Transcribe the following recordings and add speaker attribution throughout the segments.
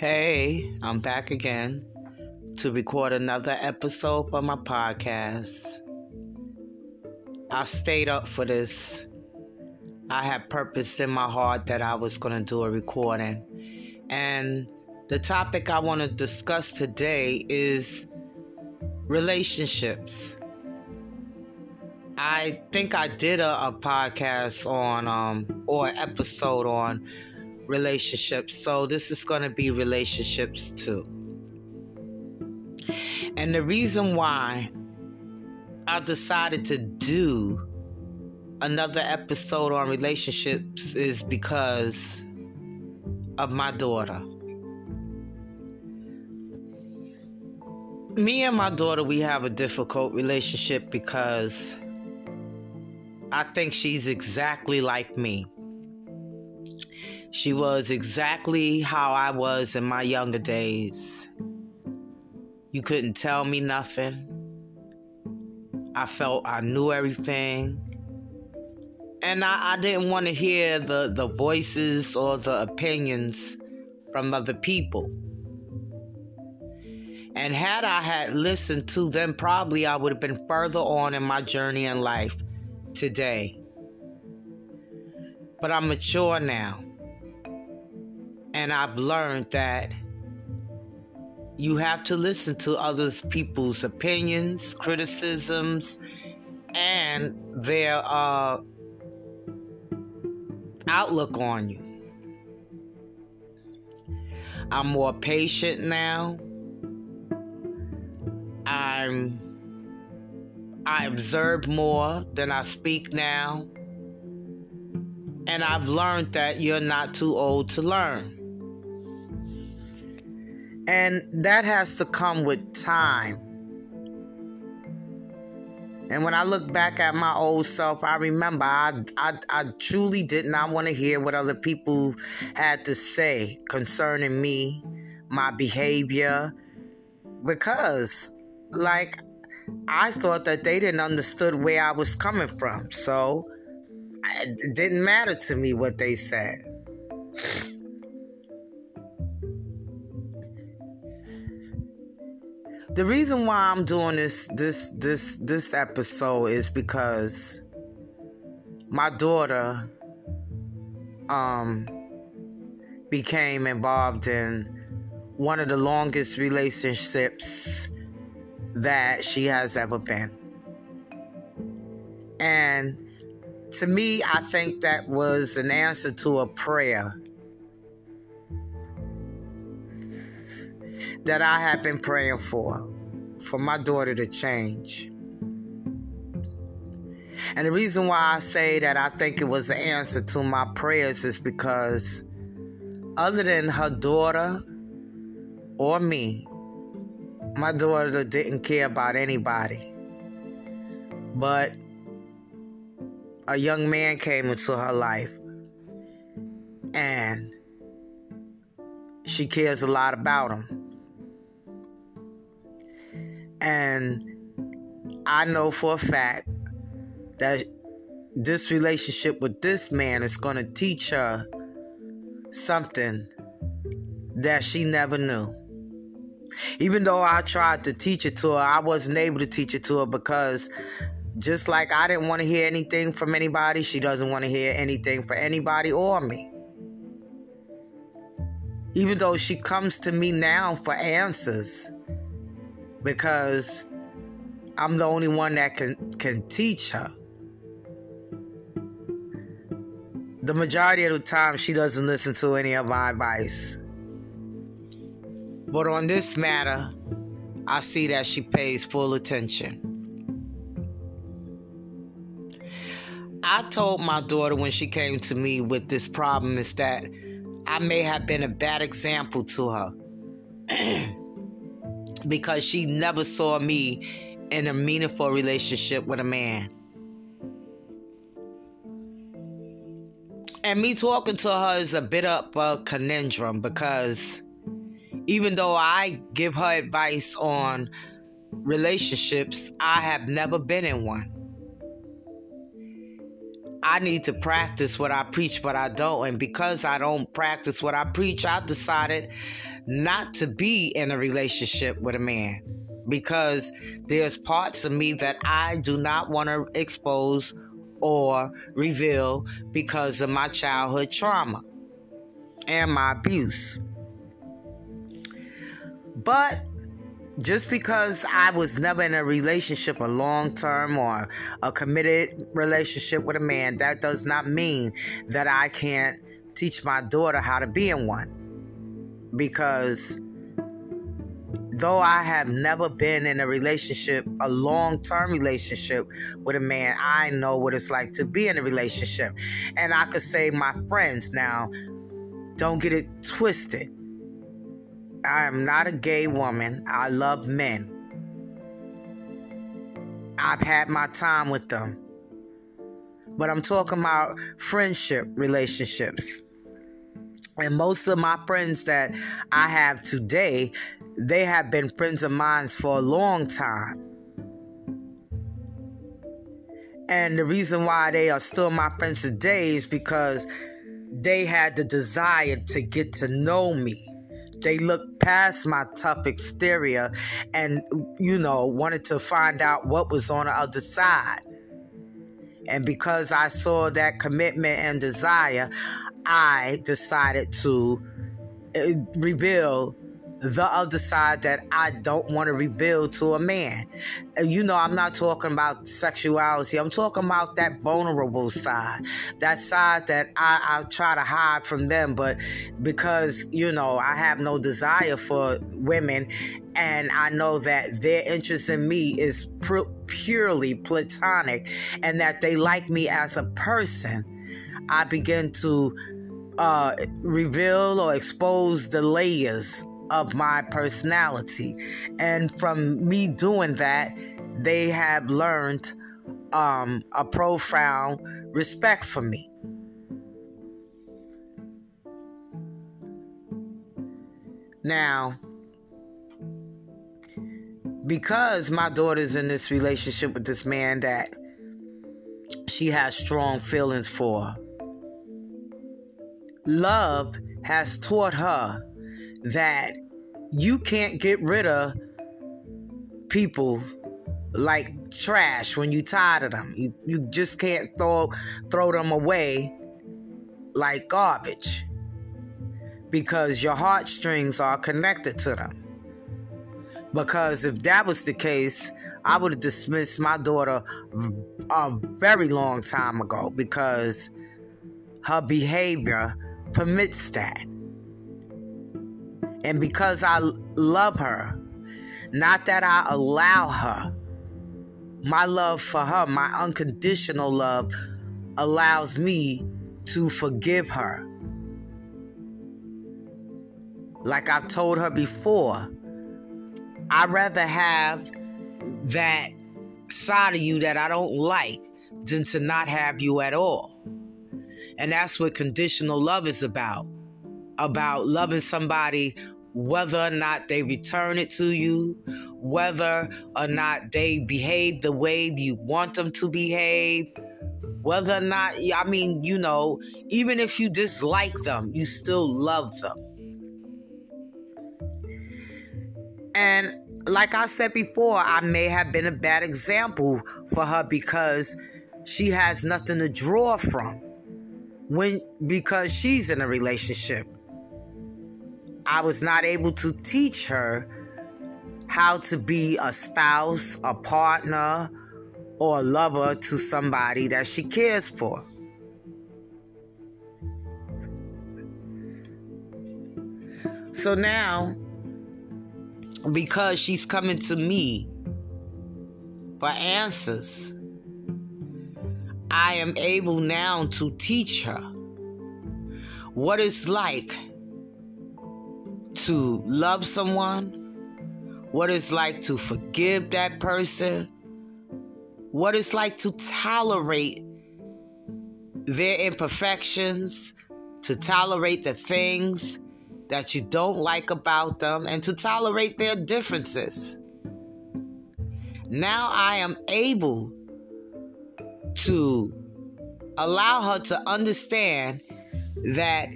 Speaker 1: Hey, I'm back again to record another episode for my podcast. I stayed up for this. I had purpose in my heart that I was going to do a recording. And the topic I want to discuss today is relationships. I think I did a, a podcast on um or episode on relationships. So this is going to be relationships too. And the reason why I decided to do another episode on relationships is because of my daughter. Me and my daughter, we have a difficult relationship because I think she's exactly like me. She was exactly how I was in my younger days. You couldn't tell me nothing. I felt I knew everything. And I, I didn't want to hear the, the voices or the opinions from other people. And had I had listened to them, probably I would have been further on in my journey in life today. But I'm mature now. And I've learned that you have to listen to others people's opinions, criticisms, and their uh, outlook on you. I'm more patient now. I'm I observe more than I speak now. And I've learned that you're not too old to learn. And that has to come with time. And when I look back at my old self, I remember I, I, I truly did not want to hear what other people had to say concerning me, my behavior, because, like, I thought that they didn't understood where I was coming from. So it didn't matter to me what they said. The reason why I'm doing this this this this episode is because my daughter um became involved in one of the longest relationships that she has ever been. And to me, I think that was an answer to a prayer that I have been praying for, for my daughter to change. And the reason why I say that I think it was the answer to my prayers is because, other than her daughter or me, my daughter didn't care about anybody. But a young man came into her life and she cares a lot about him. And I know for a fact that this relationship with this man is going to teach her something that she never knew. Even though I tried to teach it to her, I wasn't able to teach it to her because just like I didn't want to hear anything from anybody, she doesn't want to hear anything from anybody or me. Even though she comes to me now for answers because I'm the only one that can can teach her. The majority of the time she doesn't listen to any of my advice. But on this matter, I see that she pays full attention. I told my daughter when she came to me with this problem is that I may have been a bad example to her because she never saw me in a meaningful relationship with a man. And me talking to her is a bit of a conundrum because even though I give her advice on relationships, I have never been in one. I need to practice what I preach, but I don't. And because I don't practice what I preach, I've decided not to be in a relationship with a man because there's parts of me that I do not want to expose or reveal because of my childhood trauma and my abuse. But just because I was never in a relationship, a long term or a committed relationship with a man, that does not mean that I can't teach my daughter how to be in one. Because though I have never been in a relationship, a long term relationship with a man, I know what it's like to be in a relationship. And I could say, my friends, now, don't get it twisted. I am not a gay woman. I love men. I've had my time with them. But I'm talking about friendship relationships. And most of my friends that I have today, they have been friends of mine for a long time. And the reason why they are still my friends today is because they had the desire to get to know me. They looked past my tough exterior and, you know, wanted to find out what was on the other side. And because I saw that commitment and desire, I decided to uh, reveal the other side that I don't want to reveal to a man. You know, I'm not talking about sexuality. I'm talking about that vulnerable side, that side that I, I try to hide from them. But because, you know, I have no desire for women and I know that their interest in me is pr- purely platonic and that they like me as a person, I begin to uh, reveal or expose the layers of my personality. And from me doing that, they have learned um, a profound respect for me. Now, because my daughter's in this relationship with this man that she has strong feelings for, love has taught her that you can't get rid of people like trash when you tired of them. You you just can't throw throw them away like garbage because your heartstrings are connected to them. Because if that was the case, I would have dismissed my daughter a very long time ago because her behavior permits that. And because I love her, not that I allow her, my love for her, my unconditional love, allows me to forgive her. Like I've told her before, I'd rather have that side of you that I don't like than to not have you at all. And that's what conditional love is about about loving somebody whether or not they return it to you, whether or not they behave the way you want them to behave, whether or not, I mean, you know, even if you dislike them, you still love them. And like I said before, I may have been a bad example for her because she has nothing to draw from when because she's in a relationship I was not able to teach her how to be a spouse, a partner, or a lover to somebody that she cares for. So now, because she's coming to me for answers, I am able now to teach her what it's like to love someone, what it's like to forgive that person, what it's like to tolerate their imperfections, to tolerate the things that you don't like about them, and to tolerate their differences. Now I am able to allow her to understand that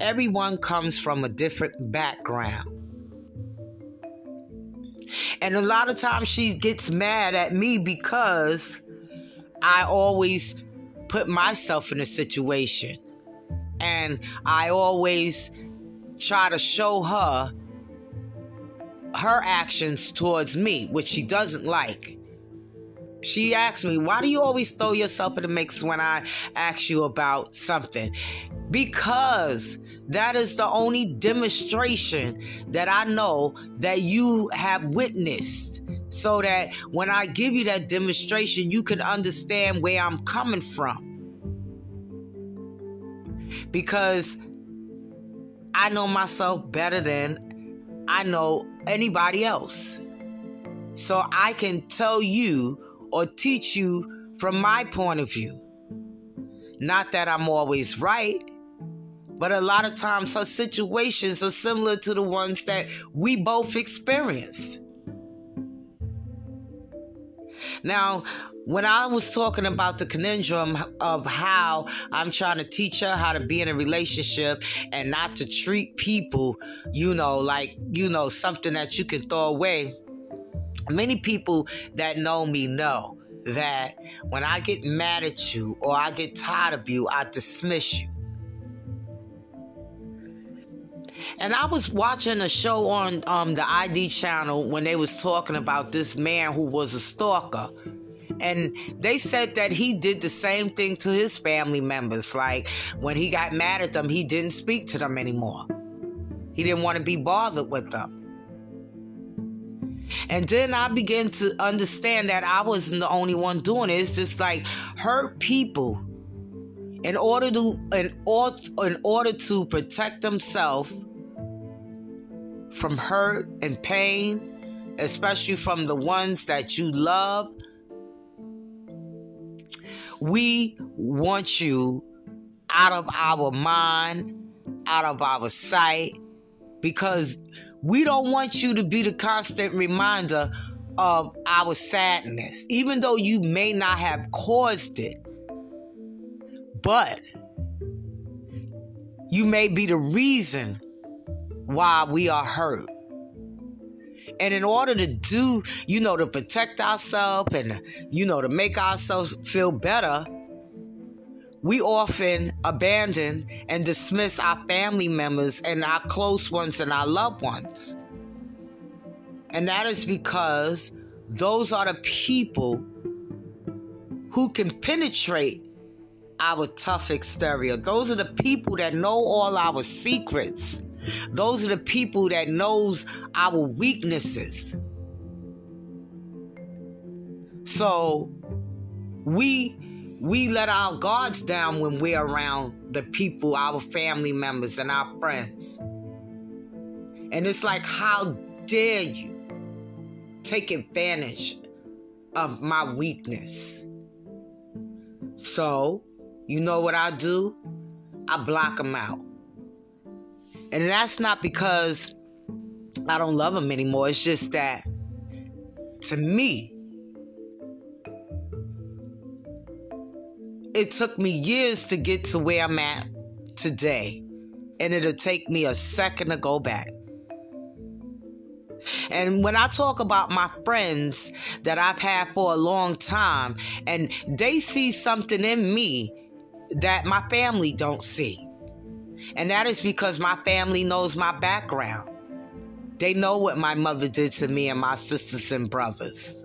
Speaker 1: everyone comes from a different background. And a lot of times she gets mad at me because I always put myself in a situation. And I always try to show her her actions towards me, which she doesn't like. She asked me, Why do you always throw yourself in the mix when I ask you about something? Because that is the only demonstration that I know that you have witnessed. So that when I give you that demonstration, you can understand where I'm coming from. Because I know myself better than I know anybody else. So I can tell you or teach you from my point of view. Not that I'm always right, but a lot of times her situations are similar to the ones that we both experienced. Now, when I was talking about the conundrum of how I'm trying to teach her how to be in a relationship and not to treat people, you know, like, you know, something that you can throw away, many people that know me know that when I get mad at you or I get tired of you, I dismiss you. And I was watching a show on um, the ID channel when they was talking about this man who was a stalker. And they said that he did the same thing to his family members. Like when he got mad at them, he didn't speak to them anymore. He didn't want to be bothered with them. And then I began to understand that I wasn't the only one doing it. It's just like hurt people in order to in order in order to protect themselves from hurt and pain, especially from the ones that you love. We want you out of our mind, out of our sight, because we don't want you to be the constant reminder of our sadness, even though you may not have caused it. But you may be the reason why we are hurt. And in order to do, you know, to protect ourselves and, you know, to make ourselves feel better, we often abandon and dismiss our family members and our close ones and our loved ones. And that is because those are the people who can penetrate our tough exterior. Those are the people that know all our secrets. Those are the people that knows our weaknesses. So we we let our guards down when we're around the people, our family members, and our friends. And it's like, how dare you take advantage of my weakness? So, you know what I do? I block them out. And that's not because I don't love them anymore. It's just that to me, it took me years to get to where I'm at today. And it'll take me a second to go back. And when I talk about my friends that I've had for a long time, and they see something in me that my family don't see. And that is because my family knows my background. They know what my mother did to me and my sisters and brothers.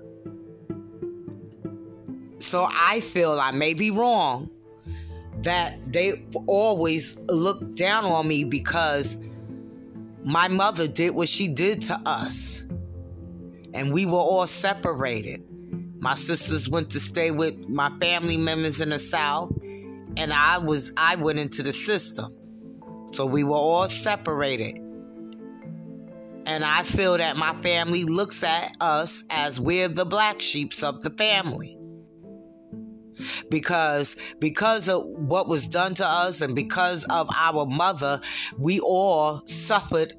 Speaker 1: So I feel I may be wrong that they always look down on me because my mother did what she did to us. And we were all separated. My sisters went to stay with my family members in the South, and I was I went into the system. So we were all separated. And I feel that my family looks at us as we're the black sheeps of the family. Because because of what was done to us and because of our mother we all suffered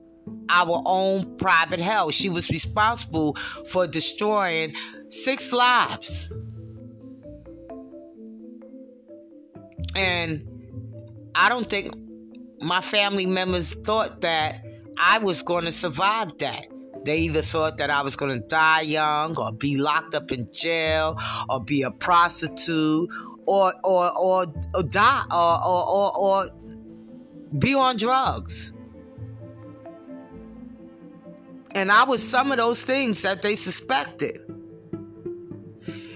Speaker 1: our own private hell. She was responsible for destroying six lives. And I don't think my family members thought that I was going to survive that. They either thought that I was going to die young or be locked up in jail or be a prostitute or or or, or die or, or or or be on drugs. And I was some of those things that they suspected.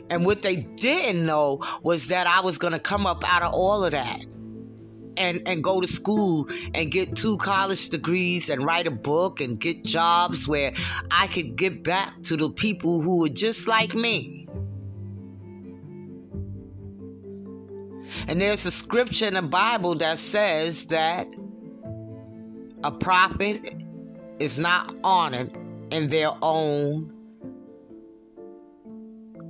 Speaker 1: And what they didn't know was that I was going to come up out of all of that and, and go to school and get two college degrees and write a book and get jobs where I could get back to the people who were just like me. And there's a scripture in the Bible that says that a prophet is not honored in their own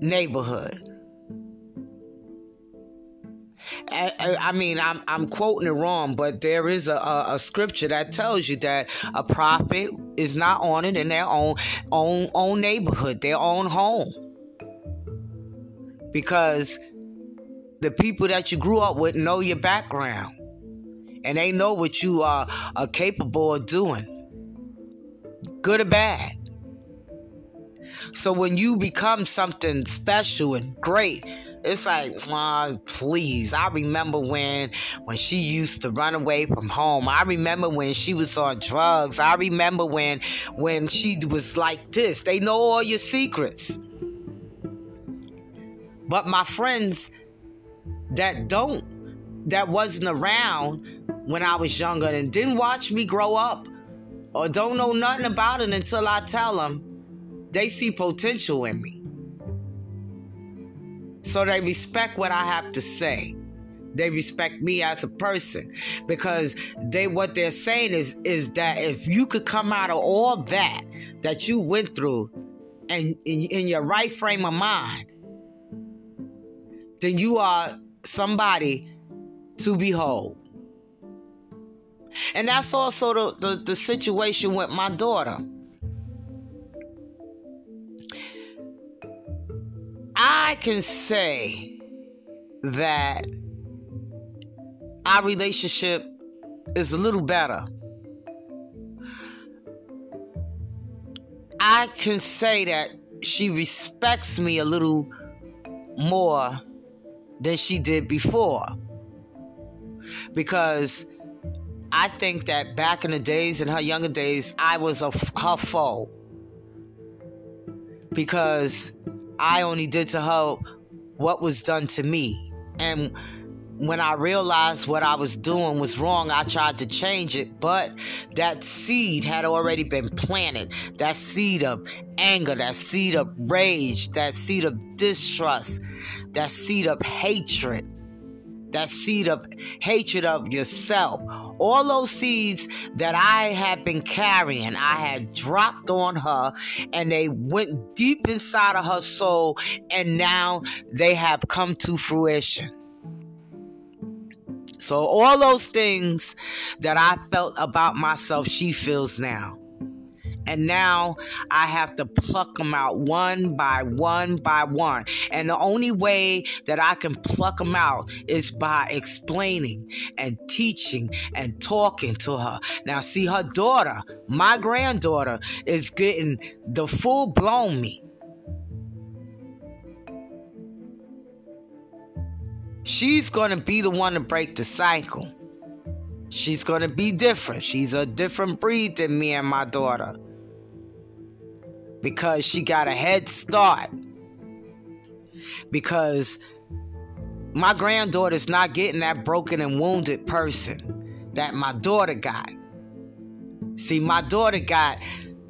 Speaker 1: neighborhood. I, mean, I'm I'm quoting it wrong, but there is a, a, a, scripture that tells you that a prophet is not honored in their own own own neighborhood, their own home, because the people that you grew up with know your background, and they know what you are, are capable of doing good or bad. So when you become something special and great, it's like, oh, please. I remember when when she used to run away from home. I remember when she was on drugs. I remember when when she was like this. They know all your secrets. But my friends that don't that wasn't around when I was younger and didn't watch me grow up or don't know nothing about it until I tell them, they see potential in me. So they respect what I have to say. They respect me as a person because they what they're saying is is that if you could come out of all that that you went through and in, in your right frame of mind, then you are somebody to behold. And that's also the, the, the situation with my daughter. I can say that our relationship is a little better. I can say that she respects me a little more than she did before. Because I think that back in the days, in her younger days, I was a, her foe. Because I only did to her what was done to me. And when I realized what I was doing was wrong, I tried to change it, but that seed had already been planted. That seed of anger, that seed of rage, that seed of distrust, that seed of hatred that seed of hatred of yourself. All those seeds that I had been carrying, I had dropped on her and they went deep inside of her soul and now they have come to fruition. So, all those things that I felt about myself, she feels now. And now I have to pluck them out one by one by one. And the only way that I can pluck them out is by explaining and teaching and talking to her. Now, see, her daughter, my granddaughter, is getting the full blown me. She's going to be the one to break the cycle. She's going to be different. She's a different breed than me and my daughter because she got a head start. Because my granddaughter's not getting that broken and wounded person that my daughter got. See, my daughter got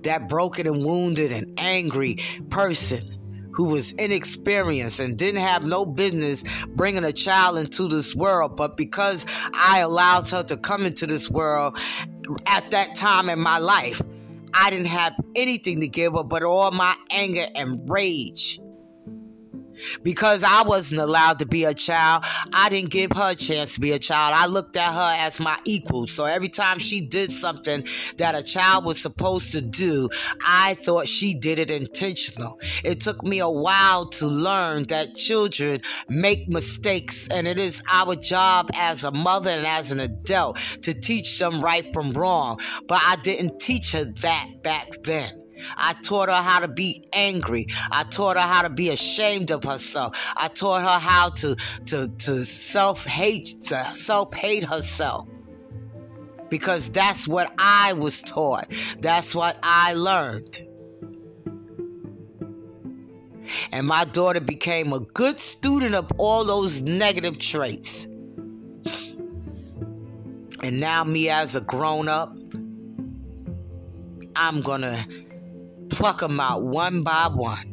Speaker 1: that broken and wounded and angry person who was inexperienced and didn't have no business bringing a child into this world. But because I allowed her to come into this world at that time in my life, I didn't have anything to give her but all my anger and rage. Because I wasn't allowed to be a child, I didn't give her a chance to be a child. I looked at her as my equal. So every time she did something that a child was supposed to do, I thought she did it intentional. It took me a while to learn that children make mistakes, and it is our job as a mother and as an adult to teach them right from wrong. But I didn't teach her that back then. I taught her how to be angry. I taught her how to be ashamed of herself. I taught her how to to to self hate to self hate herself. Because that's what I was taught. That's what I learned. And my daughter became a good student of all those negative traits. And now, me as a grown up, I'm gonna pluck them out one by one.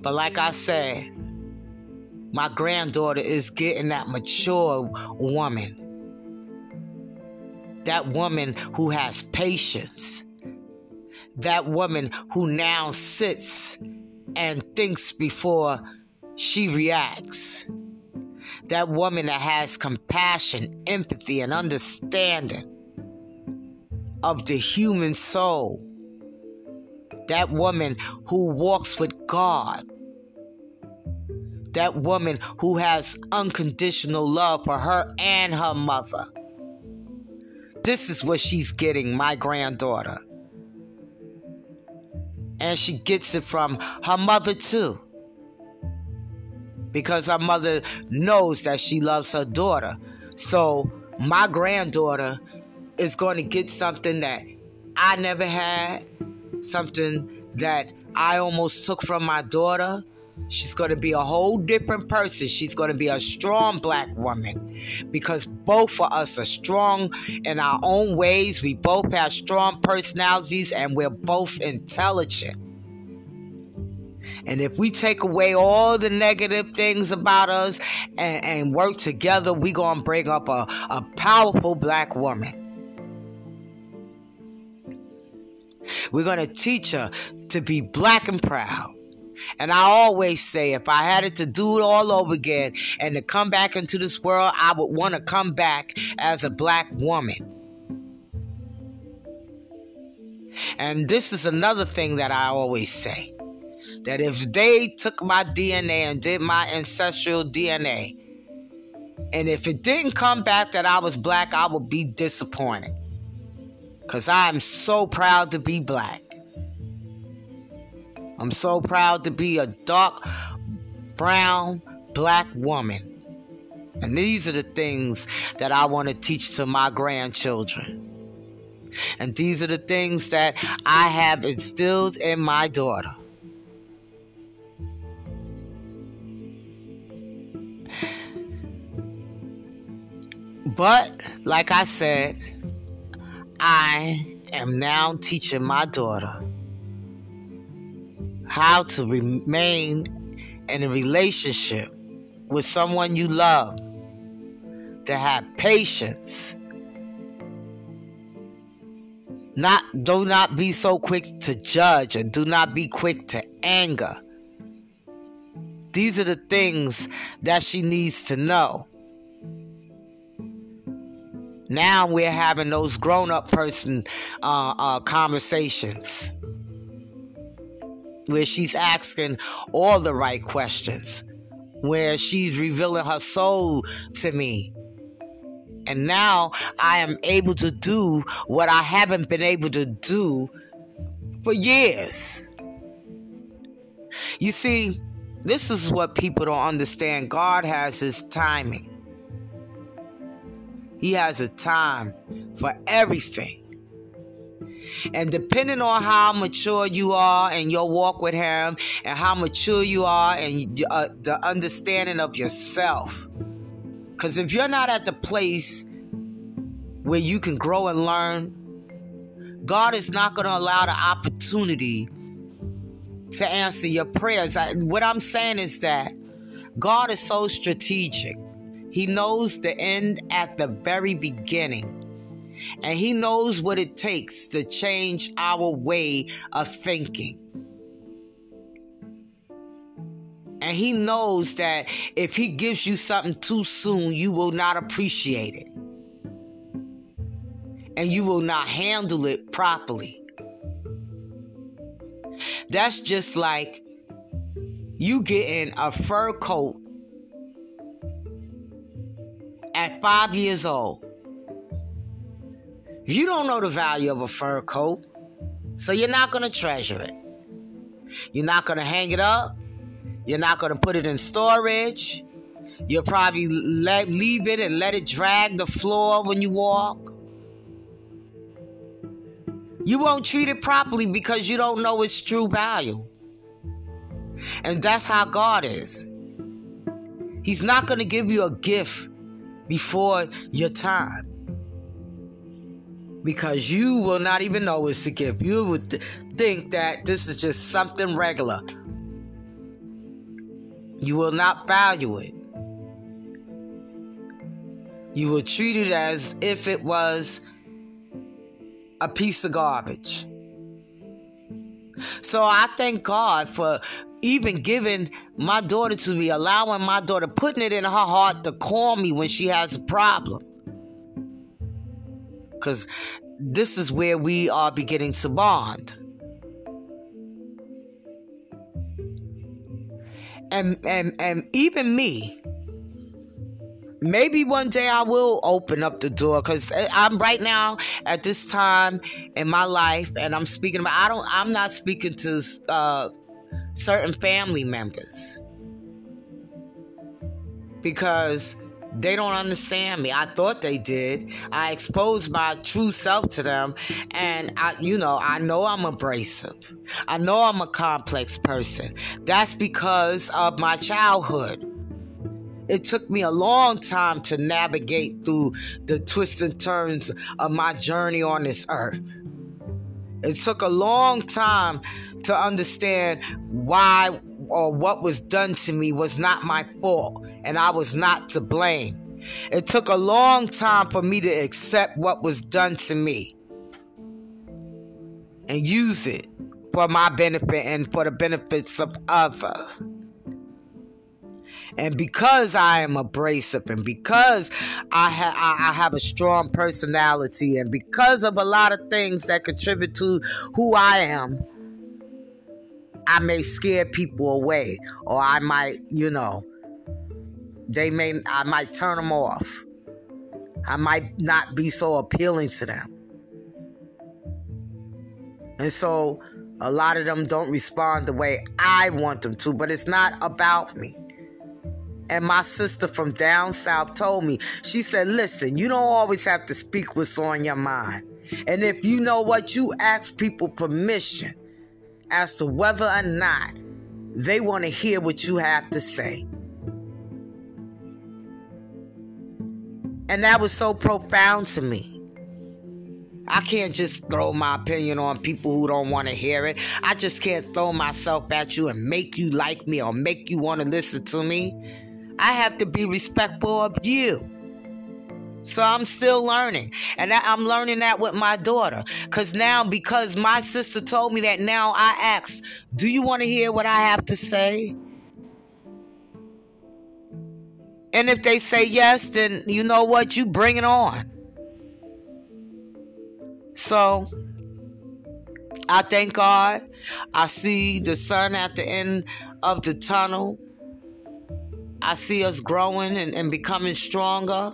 Speaker 1: But like I said, my granddaughter is getting that mature woman. That woman who has patience. That woman who now sits and thinks before she reacts. That woman that has compassion, empathy, and understanding of the human soul that woman who walks with God, that woman who has unconditional love for her and her mother. This is what she's getting, my granddaughter. And she gets it from her mother too. Because her mother knows that she loves her daughter. So my granddaughter is going to get something that I never had something that I almost took from my daughter. She's going to be a whole different person. She's going to be a strong black woman because both of us are strong in our own ways. We both have strong personalities and we're both intelligent. And if we take away all the negative things about us and, and work together, we're going to bring up a, a powerful black woman. We're going to teach her to be black and proud. And I always say, if I had it to do it all over again and to come back into this world, I would want to come back as a black woman. And this is another thing that I always say that if they took my DNA and did my ancestral DNA, and if it didn't come back that I was black, I would be disappointed. Because I'm so proud to be black. I'm so proud to be a dark brown black woman. And these are the things that I want to teach to my grandchildren. And these are the things that I have instilled in my daughter. But, like I said, I am now teaching my daughter how to remain in a relationship with someone you love, to have patience. Not do not be so quick to judge and do not be quick to anger. These are the things that she needs to know. Now we're having those grown up person uh, uh, conversations where she's asking all the right questions, where she's revealing her soul to me. And now I am able to do what I haven't been able to do for years. You see, this is what people don't understand. God has his timing. He has a time for everything. And depending on how mature you are and your walk with Him, and how mature you are and uh, the understanding of yourself. Because if you're not at the place where you can grow and learn, God is not going to allow the opportunity to answer your prayers. I, what I'm saying is that God is so strategic. He knows the end at the very beginning. And He knows what it takes to change our way of thinking. And he knows that if he gives you something too soon, you will not appreciate it. And you will not handle it properly. That's just like you getting a fur coat at five years old. You don't know the value of a fur coat, so you're not going to treasure it. You're not going to hang it up. You're not going to put it in storage. You'll probably let, leave it and let it drag the floor when you walk. You won't treat it properly because you don't know its true value. And that's how God is. He's not going to give you a gift before your time. Because you will not even know it's a gift. You would th- think that this is just something regular. You will not value it. You will treat it as if it was a piece of garbage. So I thank God for even giving my daughter to me, allowing my daughter, putting it in her heart to call me when she has a problem. Because this is where we are beginning to bond. And, and, and even me, maybe one day I will open up the door because I'm right now at this time in my life, and I'm speaking about. I don't. I'm not speaking to uh, certain family members because they don't understand me. I thought they did. I exposed my true self to them, and I, you know, I know I'm abrasive. I know I'm a complex person. That's because of my childhood. It took me a long time to navigate through the twists and turns of my journey on this earth. It took a long time to understand why or what was done to me was not my fault and I was not to blame. It took a long time for me to accept what was done to me and use it for my benefit and for the benefits of others. And because I am abrasive and because I, ha- I have a strong personality and because of a lot of things that contribute to who I am, I may scare people away or I might, you know, they may I might turn them off. I might not be so appealing to them. And so a lot of them don't respond the way I want them to, but it's not about me. And my sister from down south told me, she said, listen, you don't always have to speak what's on your mind. And if you know what, you ask people permission as to whether or not they want to hear what you have to say. And that was so profound to me. I can't just throw my opinion on people who don't want to hear it. I just can't throw myself at you and make you like me or make you want to listen to me. I have to be respectful of you. So I'm still learning. And I'm learning that with my daughter. Because now, because my sister told me that, now I ask, Do you want to hear what I have to say? And if they say yes, then you know what? You bring it on. So I thank God. I see the sun at the end of the tunnel. I see us growing and, and becoming stronger.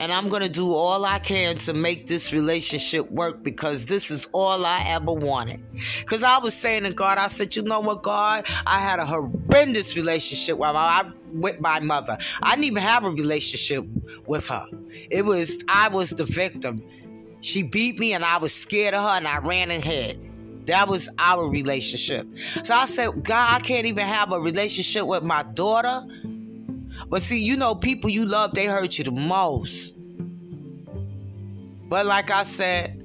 Speaker 1: And I'm going to do all I can to make this relationship work because this is all I ever wanted. Because I was saying to God, I said, you know what, God? I had a horrendous relationship with my, with my mother. I didn't even have a relationship with her. It was, I was the victim. She beat me and I was scared of her and I ran ahead. That was our relationship. So I said, God, I can't even have a relationship with my daughter. But see, you know, people you love, they hurt you the most. But like I said,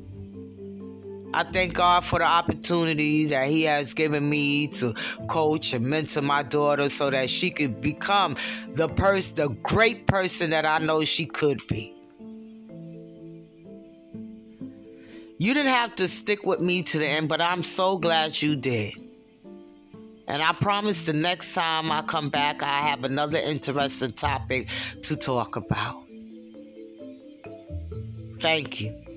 Speaker 1: I thank God for the opportunity that He has given me to coach and mentor my daughter so that she could become the person, the great person that I know she could be. You didn't have to stick with me to the end, but I'm so glad you did. And I promise the next time I come back, I have another interesting topic to talk about. Thank you.